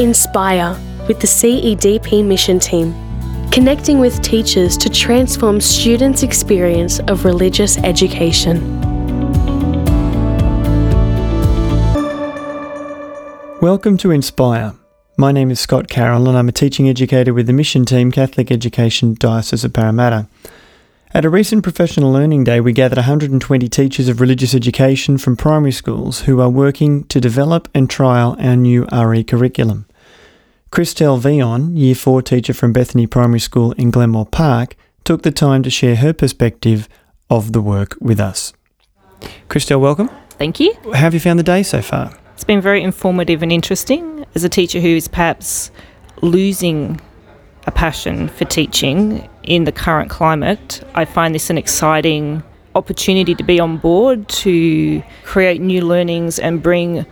Inspire with the CEDP mission team, connecting with teachers to transform students' experience of religious education. Welcome to Inspire. My name is Scott Carroll and I'm a teaching educator with the mission team Catholic Education Diocese of Parramatta. At a recent professional learning day, we gathered 120 teachers of religious education from primary schools who are working to develop and trial our new RE curriculum. Christelle Vion, Year 4 teacher from Bethany Primary School in Glenmore Park, took the time to share her perspective of the work with us. Christelle, welcome. Thank you. How have you found the day so far? It's been very informative and interesting. As a teacher who is perhaps losing a passion for teaching in the current climate, I find this an exciting opportunity to be on board to create new learnings and bring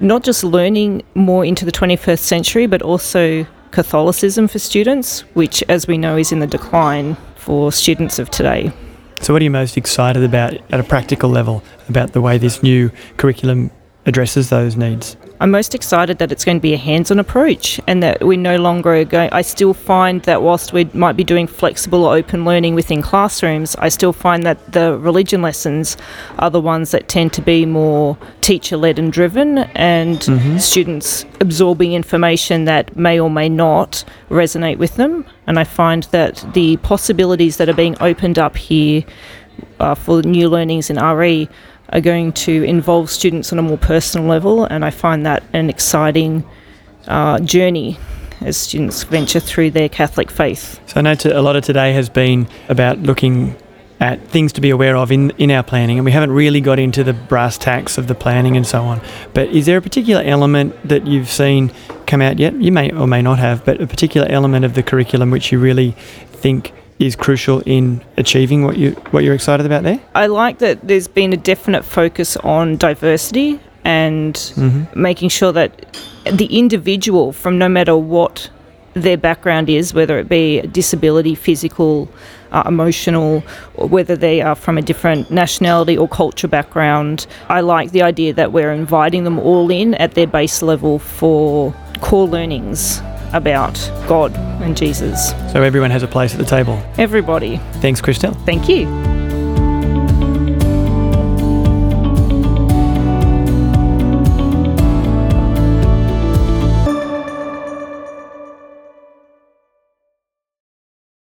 not just learning more into the 21st century, but also Catholicism for students, which, as we know, is in the decline for students of today. So, what are you most excited about at a practical level about the way this new curriculum addresses those needs? I'm most excited that it's going to be a hands on approach and that we're no longer going. I still find that whilst we might be doing flexible or open learning within classrooms, I still find that the religion lessons are the ones that tend to be more teacher led and driven, and mm-hmm. students absorbing information that may or may not resonate with them. And I find that the possibilities that are being opened up here uh, for new learnings in RE are going to involve students on a more personal level, and I find that an exciting uh, journey as students venture through their Catholic faith. So I know to, a lot of today has been about looking at things to be aware of in, in our planning, and we haven't really got into the brass tacks of the planning and so on. But is there a particular element that you've seen come out yet? You may or may not have, but a particular element of the curriculum which you really think is crucial in achieving what you what you're excited about there? I like that there's been a definite focus on diversity and mm-hmm. making sure that the individual from no matter what their background is, whether it be disability, physical, uh, emotional, or whether they are from a different nationality or culture background. I like the idea that we're inviting them all in at their base level for core learnings about God and Jesus. So everyone has a place at the table. Everybody. Thanks, Christelle. Thank you.